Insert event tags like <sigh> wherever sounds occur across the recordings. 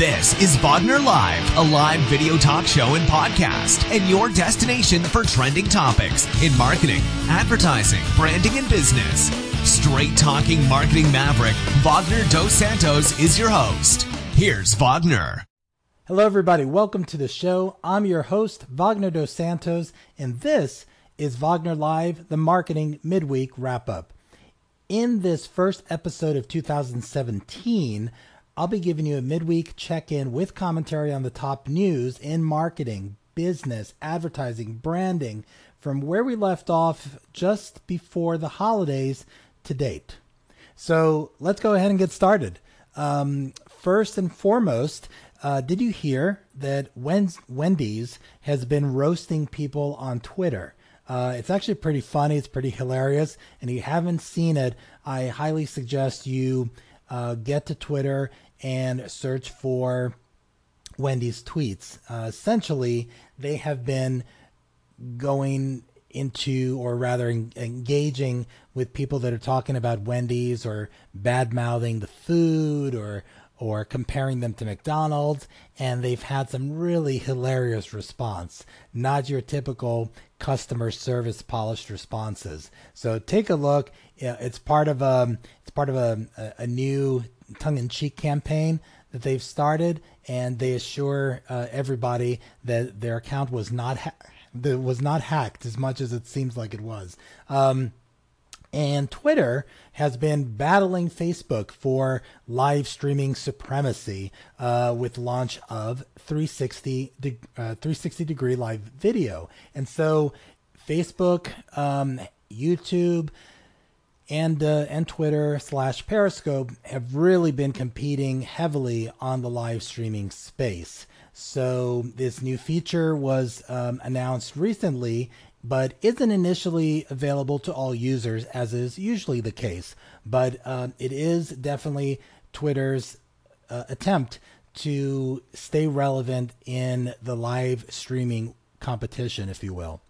This is Wagner Live, a live video talk show and podcast, and your destination for trending topics in marketing, advertising, branding, and business. Straight talking marketing maverick, Wagner Dos Santos is your host. Here's Wagner. Hello, everybody. Welcome to the show. I'm your host, Wagner Dos Santos, and this is Wagner Live, the marketing midweek wrap up. In this first episode of 2017, I'll be giving you a midweek check in with commentary on the top news in marketing, business, advertising, branding from where we left off just before the holidays to date. So let's go ahead and get started. Um, first and foremost, uh, did you hear that Wendy's has been roasting people on Twitter? Uh, it's actually pretty funny. It's pretty hilarious. And if you haven't seen it, I highly suggest you uh, get to Twitter and search for Wendy's tweets. Uh, essentially, they have been going into, or rather, en- engaging with people that are talking about Wendy's or bad mouthing the food or or comparing them to McDonald's, and they've had some really hilarious response. Not your typical customer service polished responses. So take a look. It's part of a um, it's part of a, a new tongue-in-cheek campaign that they've started, and they assure uh, everybody that their account was not ha- that was not hacked as much as it seems like it was. Um, and Twitter has been battling Facebook for live streaming supremacy uh, with launch of 360 de- uh, 360 degree live video. And so Facebook, um, YouTube, and uh, and Twitter slash Periscope have really been competing heavily on the live streaming space. So this new feature was um, announced recently, but isn't initially available to all users, as is usually the case. But uh, it is definitely Twitter's uh, attempt to stay relevant in the live streaming competition, if you will.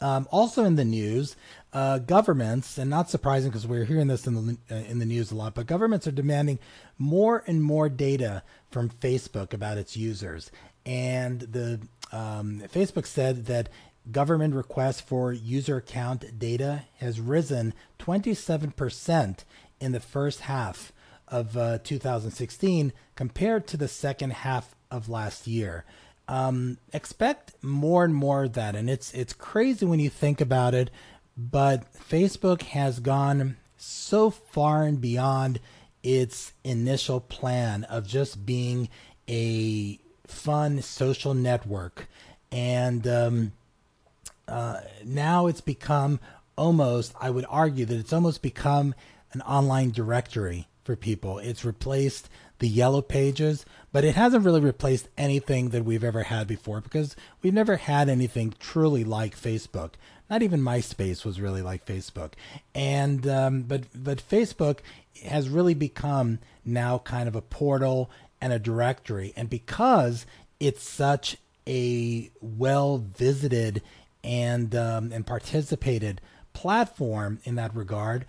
Um, also in the news, uh, governments, and not surprising because we're hearing this in the uh, in the news a lot, but governments are demanding more and more data from Facebook about its users. And the um, Facebook said that government requests for user account data has risen 27% in the first half of uh, 2016 compared to the second half of last year. Um, expect more and more of that, and it's it's crazy when you think about it. But Facebook has gone so far and beyond its initial plan of just being a fun social network, and um, uh, now it's become almost. I would argue that it's almost become an online directory for people. It's replaced the yellow pages, but it hasn't really replaced anything that we've ever had before because we've never had anything truly like Facebook. Not even MySpace was really like Facebook, and um, but but Facebook has really become now kind of a portal and a directory, and because it's such a well visited and um, and participated platform in that regard,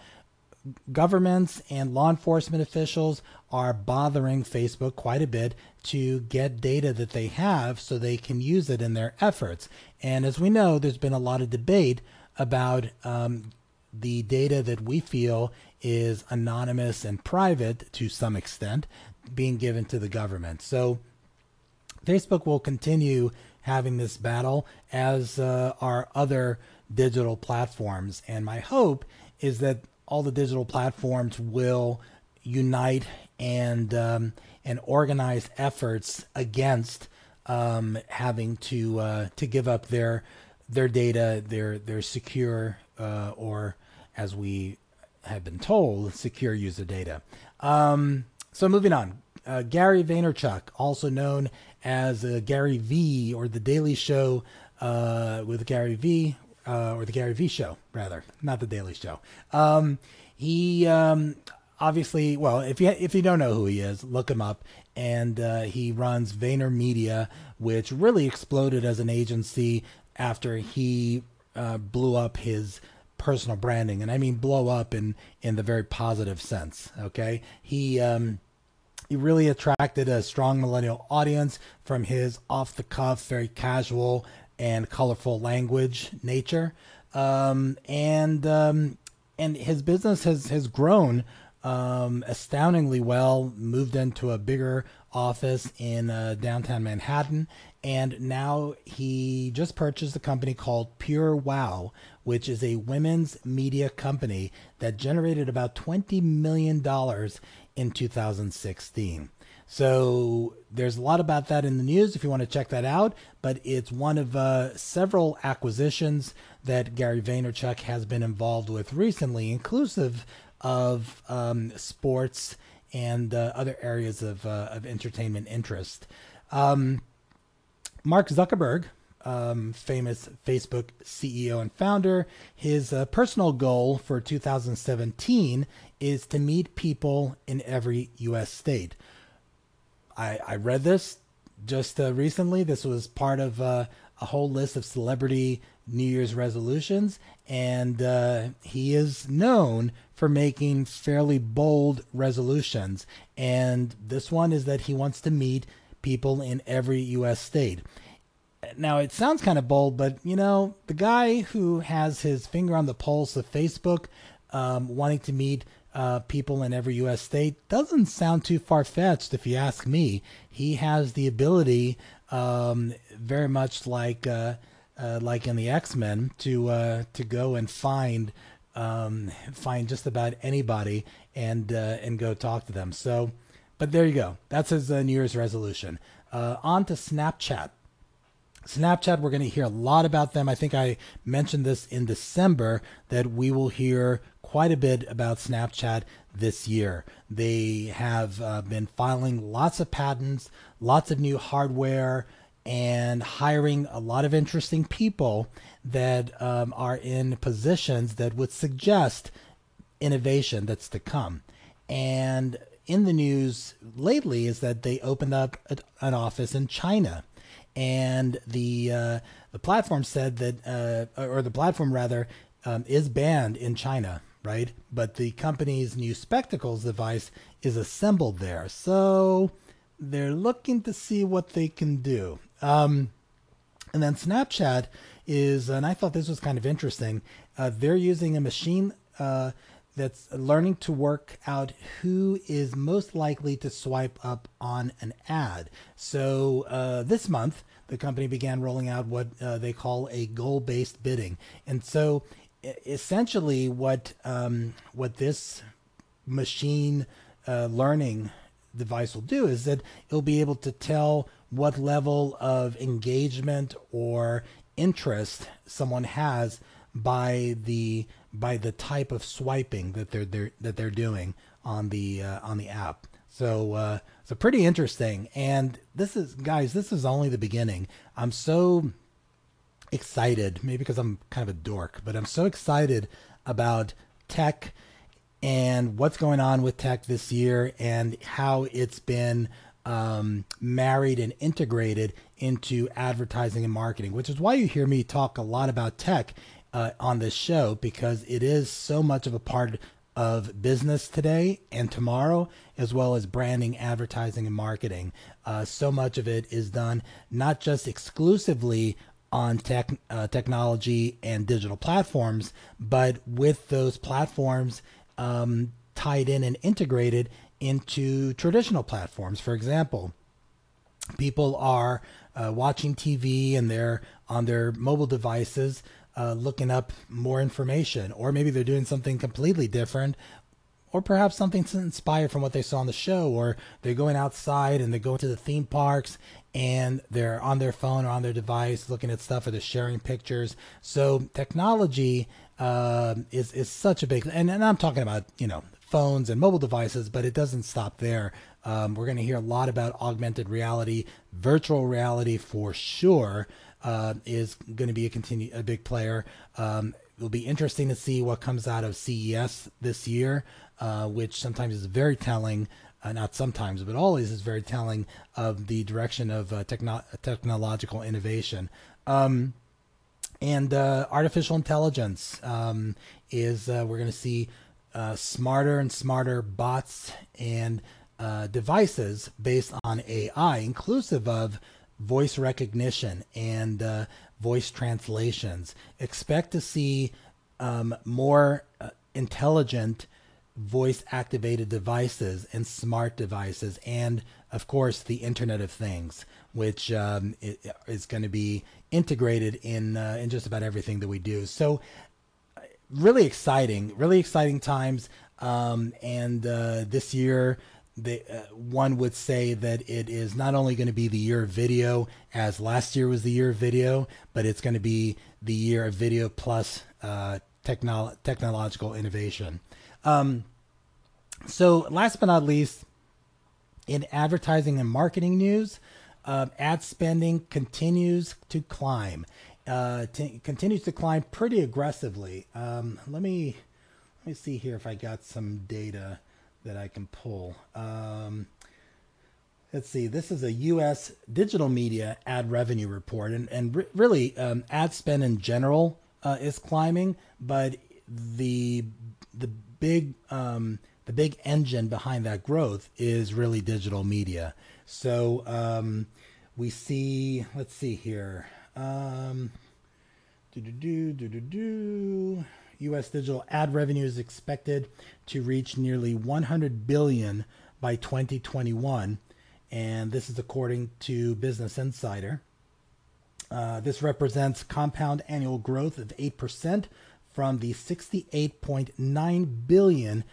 governments and law enforcement officials are bothering Facebook quite a bit to get data that they have so they can use it in their efforts. And as we know, there's been a lot of debate about um, the data that we feel is anonymous and private to some extent being given to the government. So Facebook will continue having this battle as uh, are other digital platforms. And my hope is that all the digital platforms will unite and um, and organize efforts against um, having to uh, to give up their their data, their their secure uh, or as we have been told, secure user data. Um, so moving on, uh, Gary Vaynerchuk, also known as uh, Gary V or the Daily Show uh, with Gary V, uh, or the Gary V Show, rather, not the Daily Show. Um, he um, obviously, well, if you if you don't know who he is, look him up. And uh, he runs VaynerMedia, which really exploded as an agency after he uh, blew up his personal branding, and I mean blow up in in the very positive sense. Okay, he um, he really attracted a strong millennial audience from his off the cuff, very casual and colorful language nature. Um, and um, and his business has has grown um, astoundingly well. Moved into a bigger office in uh, downtown Manhattan, and now he just purchased a company called PureWow, which is a women's media company that generated about twenty million dollars in 2016. So there's a lot about that in the news if you want to check that out. But it's one of uh, several acquisitions that Gary Vaynerchuk has been involved with recently, inclusive of um, sports and uh, other areas of, uh, of entertainment interest. Um, Mark Zuckerberg, um, famous Facebook CEO and founder, his uh, personal goal for 2017 is to meet people in every U.S. state. I, I read this just uh, recently. This was part of uh, a whole list of celebrity New Year's resolutions, and uh, he is known for making fairly bold resolutions. And this one is that he wants to meet people in every U.S. state. Now, it sounds kind of bold, but you know, the guy who has his finger on the pulse of Facebook, um, wanting to meet uh, people in every U.S. state doesn't sound too far fetched, if you ask me. He has the ability, um, very much like uh, uh, like in the X Men, to uh, to go and find um, find just about anybody and uh, and go talk to them. So, but there you go. That's his uh, New Year's resolution. on to Snapchat. Snapchat, we're going to hear a lot about them. I think I mentioned this in December that we will hear quite a bit about Snapchat this year. They have uh, been filing lots of patents, lots of new hardware, and hiring a lot of interesting people that um, are in positions that would suggest innovation that's to come. And in the news lately is that they opened up an office in China and the uh, the platform said that, uh, or the platform rather, um, is banned in China, right? But the company's new spectacles device is assembled there, so they're looking to see what they can do. Um, and then Snapchat is, and I thought this was kind of interesting. Uh, they're using a machine uh, that's learning to work out who is most likely to swipe up on an ad. So uh, this month, the company began rolling out what uh, they call a goal-based bidding, and so essentially, what um, what this machine uh, learning device will do is that it'll be able to tell what level of engagement or interest someone has by the by the type of swiping that they're, they're that they're doing on the uh, on the app. So uh, so pretty interesting. And this is guys, this is only the beginning. I'm so excited, maybe because I'm kind of a dork, but I'm so excited about tech and what's going on with tech this year and how it's been um, married and integrated into advertising and marketing, which is why you hear me talk a lot about tech uh, on this show because it is so much of a part of business today and tomorrow, as well as branding, advertising, and marketing. Uh, so much of it is done not just exclusively on tech, uh, technology and digital platforms, but with those platforms um, tied in and integrated into traditional platforms. For example, people are uh, watching TV and they're on their mobile devices uh, looking up more information, or maybe they're doing something completely different, or perhaps something inspired from what they saw on the show, or they're going outside and they go to the theme parks and they're on their phone or on their device looking at stuff or they're sharing pictures. So technology uh, is is such a big, and, and I'm talking about you know phones and mobile devices, but it doesn't stop there. Um, we're going to hear a lot about augmented reality, virtual reality for sure uh, is going to be a continue a big player. Um, it'll be interesting to see what comes out of CES this year, uh, which sometimes is very telling. Uh, not sometimes, but always is very telling of the direction of uh, techno- technological innovation. Um, and uh, artificial intelligence um, is uh, we're going to see smarter and smarter bots and devices based on AI, inclusive of voice recognition and uh, voice translations. Expect to see um, more uh, intelligent voice activated devices and smart devices, and of course, the Internet of Things, which um, is going to be integrated in, uh, in just about everything that we do. So, really exciting, really exciting times. Um, and uh, this year, the, uh, one would say that it is not only going to be the year of video, as last year was the year of video, but it's going to be the year of video plus uh, technolo- technological innovation. Um, so, last but not least, in advertising and marketing news, uh, ad spending continues to climb. Uh, t- continues to climb pretty aggressively. Um, let me let me see here if I got some data that I can pull. Um, let's see. This is a U.S. digital media ad revenue report, and and re- really um, ad spend in general uh, is climbing, but the the big um, the big engine behind that growth is really digital media. So um, we see. Let's see here. Um, do do do do do. U.S. digital ad revenue is expected to reach nearly 100 billion by 2021, and this is according to Business Insider. Uh, this represents compound annual growth of 8% from the 68.9 billion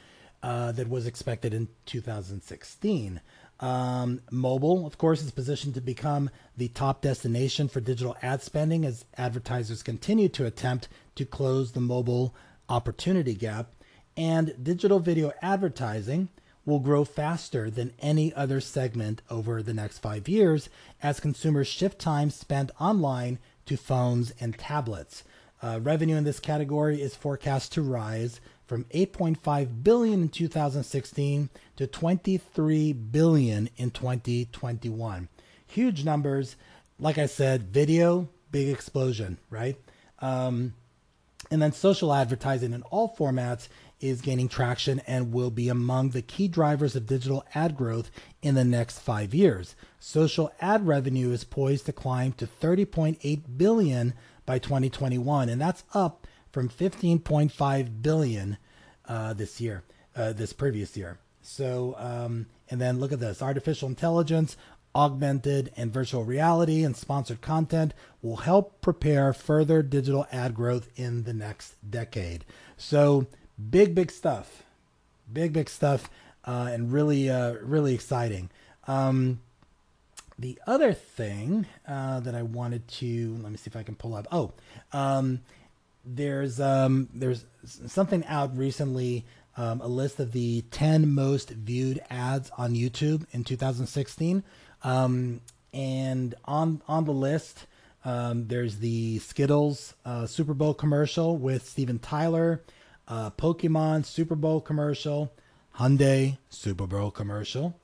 uh, that was expected in 2016. Um, mobile, of course, is positioned to become the top destination for digital ad spending as advertisers continue to attempt to close the mobile opportunity gap. And digital video advertising will grow faster than any other segment over the next five years as consumers shift time spent online to phones and tablets. Uh, revenue in this category is forecast to rise from 8.5 billion in 2016 to 23 billion in 2021. Huge numbers. Like I said, video, big explosion, right? Um, and then social advertising in all formats is gaining traction and will be among the key drivers of digital ad growth in the next five years. Social ad revenue is poised to climb to 30.8 billion by 2021, and that's up from 15.5 billion uh, this year, uh, this previous year. So, um, and then look at this: artificial intelligence, augmented and virtual reality, and sponsored content will help prepare further digital ad growth in the next decade. So, big, big stuff, big, big stuff, uh, and really, uh, really exciting. Um, the other thing uh, that I wanted to let me see if I can pull up. Oh, um, there's um, there's something out recently, um, a list of the 10 most viewed ads on YouTube in 2016, um, and on on the list. Um, there's the Skittles uh, Super Bowl commercial with Steven Tyler, uh, Pokemon Super Bowl commercial, Hyundai Super Bowl commercial,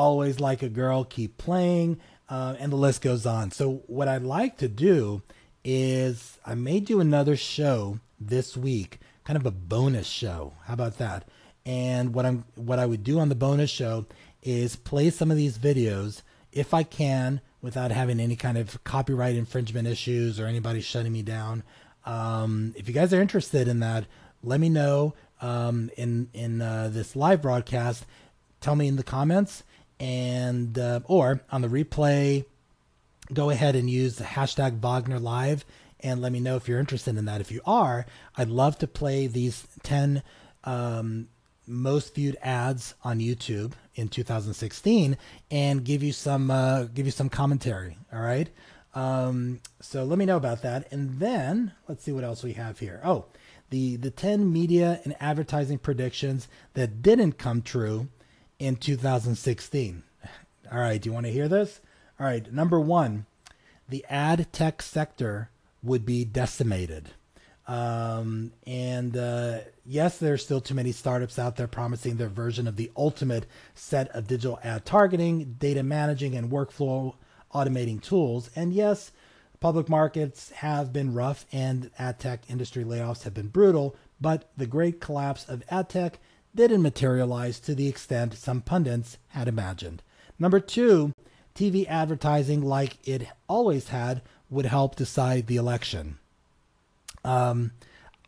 Always Like a Girl, Keep Playing, uh, and the list goes on. So, what I'd like to do is I may do another show this week, kind of a bonus show. How about that? And what I'm what I would do on the bonus show is play some of these videos if I can without having any kind of copyright infringement issues or anybody shutting me down. Um, if you guys are interested in that, let me know um, in in uh, this live broadcast. Tell me in the comments and uh, or on the replay go ahead and use the hashtag Wagner Live and let me know if you're interested in that. If you are, I'd love to play these 10 um, most viewed ads on YouTube in 2016 and give you some uh, give you some commentary. All right. Um, so let me know about that. And then let's see what else we have here. Oh, the the 10 media and advertising predictions that didn't come true in 2016. All right. Do you want to hear this? All right, number one, the ad tech sector would be decimated. Um, and uh, yes, there's still too many startups out there promising their version of the ultimate set of digital ad targeting, data managing, and workflow automating tools. And yes, public markets have been rough and ad tech industry layoffs have been brutal, but the great collapse of ad tech didn't materialize to the extent some pundits had imagined. Number two, TV advertising, like it always had, would help decide the election. Um,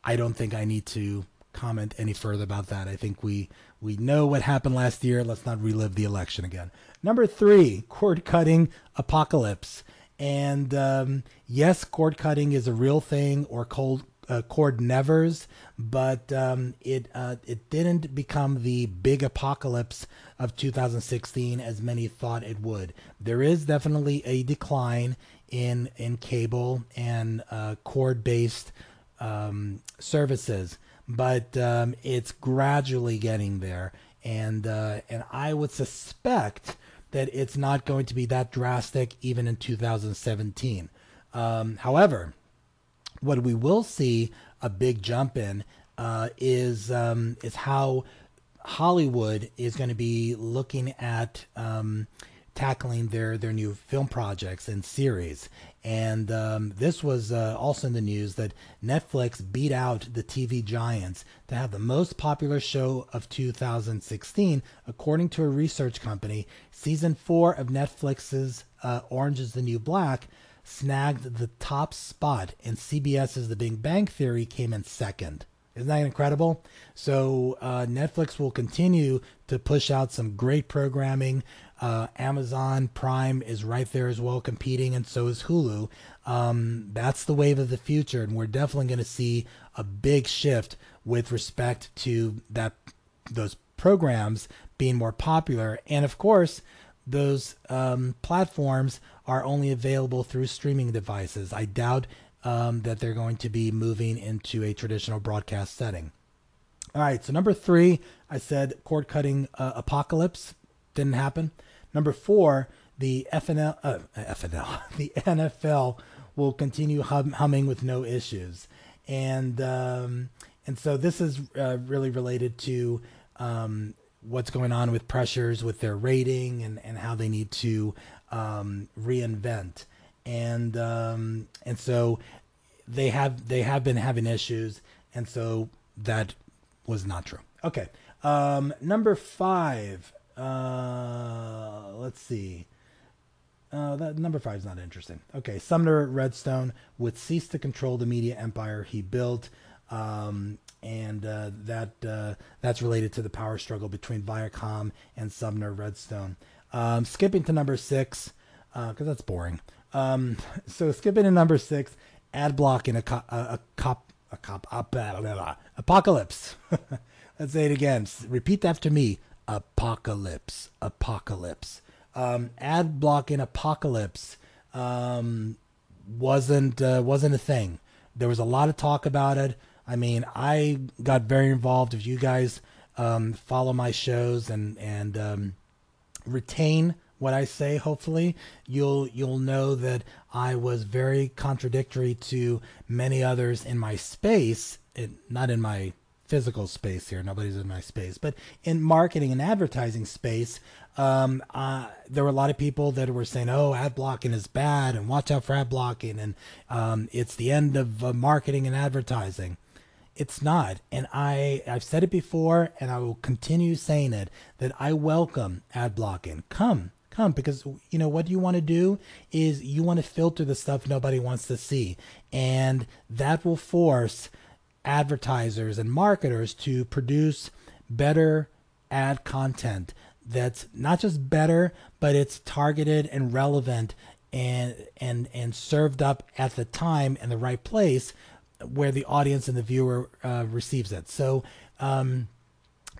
I don't think I need to comment any further about that. I think we we know what happened last year. Let's not relive the election again. Number three, cord cutting apocalypse. And um, yes, cord cutting is a real thing, or cold uh, cord nevers, but um, it uh, it didn't become the big apocalypse of 2016 as many thought it would. There is definitely a decline in in cable and uh, cord based um, services, but um, it's gradually getting there, and uh, and I would suspect that it's not going to be that drastic even in 2017. Um, however, what we will see a big jump in uh, is um, is how Hollywood is going to be looking at um, tackling their their new film projects and series. And um, this was uh, also in the news that Netflix beat out the TV giants to have the most popular show of 2016, according to a research company. Season four of Netflix's uh, Orange Is the New Black snagged the top spot, and CBS's The Big Bang Theory came in second. Isn't that incredible? So uh, Netflix will continue to push out some great programming. Uh, Amazon Prime is right there as well, competing, and so is Hulu. Um, that's the wave of the future, and we're definitely going to see a big shift with respect to that those programs being more popular, and of course, those um, platforms are only available through streaming devices. I doubt um, that they're going to be moving into a traditional broadcast setting. All right, so number three, I said cord cutting uh, apocalypse didn't happen. Number four, the FNL, uh, FNL, <laughs> the NFL will continue hum- humming with no issues, and um, and so this is uh, really related to um, what's going on with pressures with their rating and, and how they need to um, reinvent and um, and so they have they have been having issues, and so that was not true. Okay, um, number five. Uh, let's see. Uh, that number five is not interesting. Okay, Sumner Redstone would cease to control the media empire he built, um, and uh, that uh, that's related to the power struggle between Viacom and Sumner Redstone. Um, skipping to number six because uh, that's boring. Um, <laughs> so skipping to number six, ad block in a, co- a, a cop a cop blah, blah, blah, apocalypse. <laughs> Let's say it again. Repeat after me. Apocalypse. Apocalypse. Um, ad block in apocalypse um, wasn't uh, wasn't a thing. There was a lot of talk about it. I mean, I got very involved. If you guys um, follow my shows and and um, retain what I say, hopefully, you'll you'll know that I was very contradictory to many others in my space, not in my physical space here. Nobody's in my space, but in marketing and advertising space, um, uh, there were a lot of people that were saying, "Oh, ad blocking is bad, and watch out for ad blocking, and um, it's the end of uh, marketing and advertising." It's not, and I I've said it before, and I will continue saying it that I welcome ad blocking. Come, come because you know what you want to do is you want to filter the stuff nobody wants to see and that will force advertisers and marketers to produce better ad content that's not just better but it's targeted and relevant and and and served up at the time and the right place where the audience and the viewer uh, receives it. So um,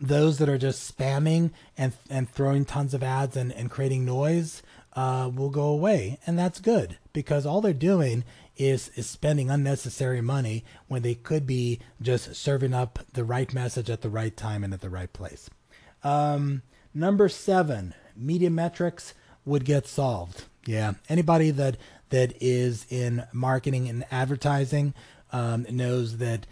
those that are just spamming and and throwing tons of ads and, and creating noise uh, will go away. And that's good because all they're doing is is spending unnecessary money when they could be just serving up the right message at the right time and at the right place. Um, number seven media metrics would get solved. Yeah. Anybody that that is in marketing and advertising um, knows that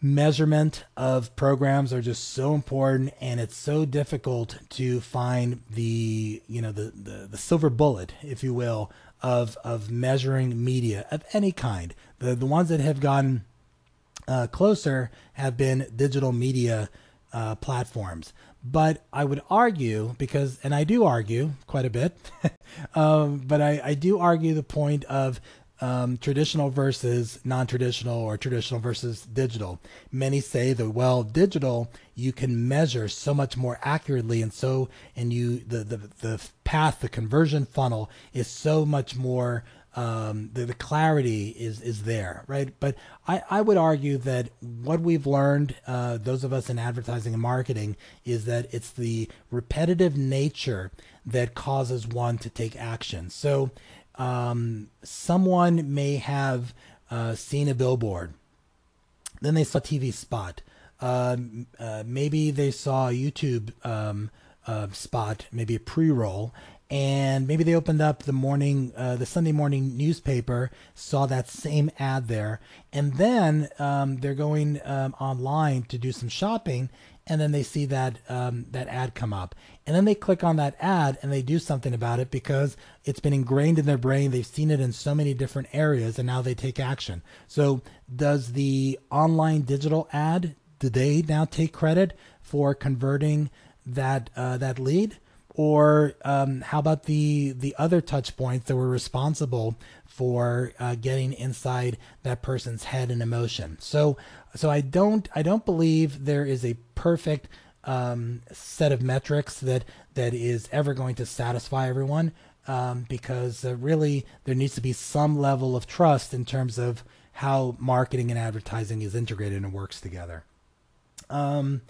measurement of programs are just so important and it's so difficult to find the you know the the, the silver bullet if you will of of measuring media of any kind the the ones that have gone uh, closer have been digital media uh, platforms. But I would argue, because, and I do argue quite a bit, <laughs> um, but I, I do argue the point of um, traditional versus non-traditional or traditional versus digital. Many say that well, digital you can measure so much more accurately, and so and you the the the path, the conversion funnel is so much more. Um, the, the clarity is is there, right? But I, I would argue that what we've learned, uh, those of us in advertising and marketing, is that it's the repetitive nature that causes one to take action. So um, someone may have uh, seen a billboard, then they saw TV spot. Uh, uh, maybe they saw a YouTube um, uh, spot, maybe a pre-roll, and maybe they opened up the morning, uh, the Sunday morning newspaper, saw that same ad there, and then um, they're going um, online to do some shopping, and then they see that um, that ad come up, and then they click on that ad and they do something about it because it's been ingrained in their brain. They've seen it in so many different areas, and now they take action. So, does the online digital ad do they now take credit for converting that uh, that lead? Or um, how about the the other touch points that were responsible for uh, getting inside that person's head and emotion? So so I don't I don't believe there is a perfect um, set of metrics that that is ever going to satisfy everyone um, because uh, really there needs to be some level of trust in terms of how marketing and advertising is integrated and works together. Um,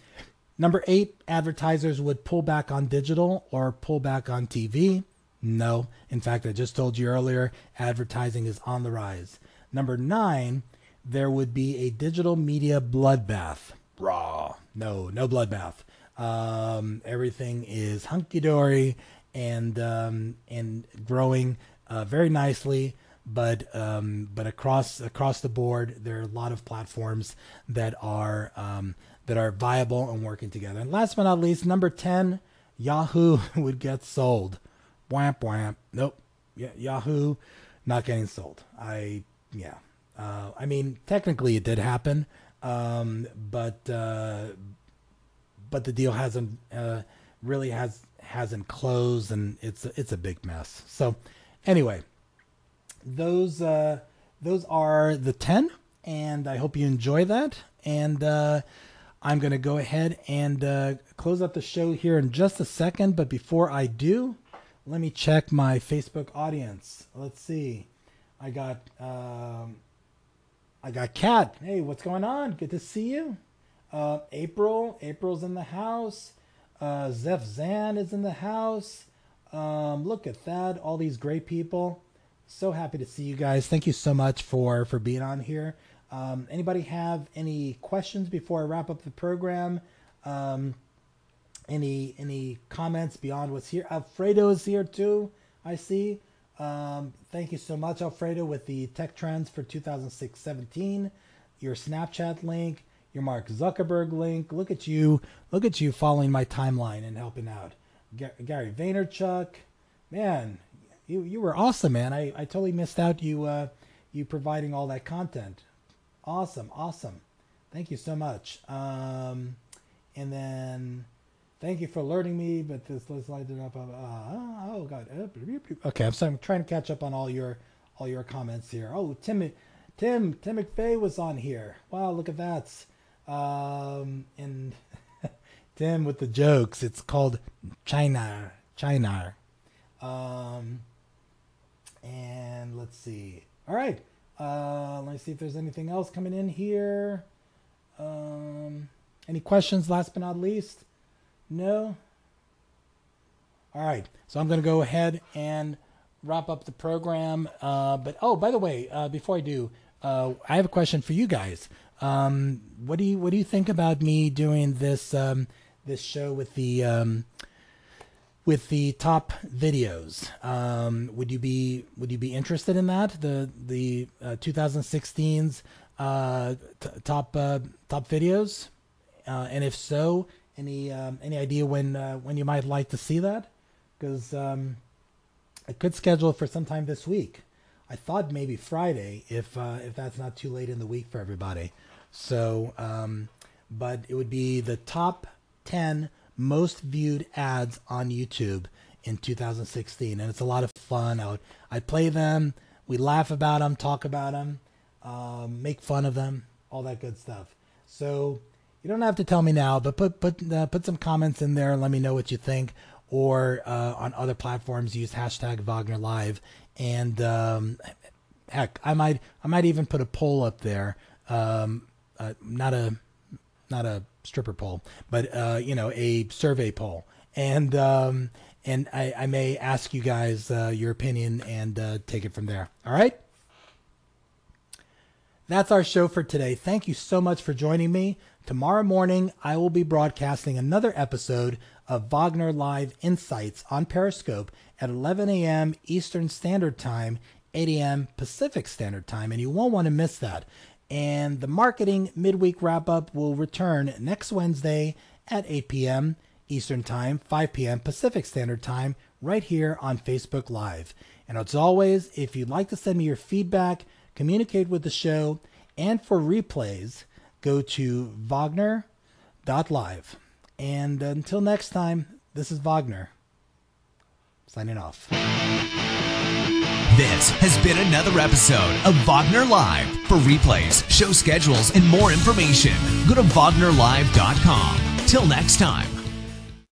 number eight, advertisers would pull back on digital or pull back on TV. No. In fact, I just told you earlier, advertising is on the rise. Number nine, there would be a digital media bloodbath. Raw. No, no bloodbath. Um, everything is hunky dory and um, and growing uh, very nicely. But um, but across across the board, there are a lot of platforms that are um, that are viable and working together. And last but not least, number ten, Yahoo <laughs> would get sold. Wamp wamp. Nope. Yeah, Yahoo not getting sold. I yeah. Uh, I mean, technically it did happen, um, but uh, but the deal hasn't uh, really has hasn't closed, and it's it's a big mess. So anyway, those uh, those are the ten, and I hope you enjoy that. And uh, I'm going to go ahead and uh, close up the show here in just a second. But before I do, let me check my Facebook audience. Let's see. I got. Um, I got Kat. Hey, what's going on? Good to see you. Uh, April. April's in the house. Uh, Zan is in the house. Um, look at that. All these great people. So happy to see you guys. Thank you so much for for being on here. Um, anybody have any questions before I wrap up the program? Um, any any comments beyond what's here? Alfredo is here too. I see. Um, thank you so much, Alfredo, with the tech trends for 2006-17. Your Snapchat link, your Mark Zuckerberg link. Look at you, look at you following my timeline and helping out. Gary Vaynerchuk, man, you you were awesome, man. I, I totally missed out you uh, you providing all that content. Awesome, awesome. Thank you so much. Um, and then Thank you for alerting me, but this light it up. Uh, oh God. Okay, I'm sorry. I'm trying to catch up on all your all your comments here. Oh, Tim, Tim, Tim McVeigh was on here. Wow, look at that. Um, and <laughs> Tim with the jokes. It's called China, China. Um, and let's see. All right. Uh, let me see if there's anything else coming in here. Um, any questions? Last but not least. No? All right. So I'm going to go ahead and wrap up the program. Uh, but oh, by the way, uh, before I do, uh, I have a question for you guys. Um, what do you what do you think about me doing this um, this show with the um, with the top videos? Um, would you be would you be interested in that? The the 2016's uh, uh, t- top uh, top videos, and if so, any um, any idea when uh, when you might like to see that? Because um, I could schedule it for sometime this week. I thought maybe Friday, if uh, if that's not too late in the week for everybody. So, um, but it would be the top 10 most viewed ads on YouTube in 2016, and it's a lot of fun. I would I play them, we laugh about them, talk about them, um, make fun of them, all that good stuff. So you don't have to tell me now, but put put uh, put some comments in there and let me know what you think. Or uh, on other platforms, use hashtag Wagner Live, and um, heck, I might I might even put a poll up there. Um, uh, not a not a stripper poll, but uh, you know a survey poll, and um, and I, I may ask you guys uh, your opinion and uh, take it from there. All right. That's our show for today. Thank you so much for joining me. Tomorrow morning, I will be broadcasting another episode of Wagner Live Insights on Periscope at 11 a.m. Eastern Standard Time, 8 a.m. Pacific Standard Time, and you won't want to miss that. And the marketing midweek wrap up will return next Wednesday at 8 p.m. Eastern Time, 5 p.m. Pacific Standard Time, right here on Facebook Live. And as always, if you'd like to send me your feedback, communicate with the show, and for replays, go to Wagner.live. And until next time, this is Wagner signing off. This has been another episode of Wagner Live. For replays, show schedules, and more information, go to WagnerLive.com. Till next time.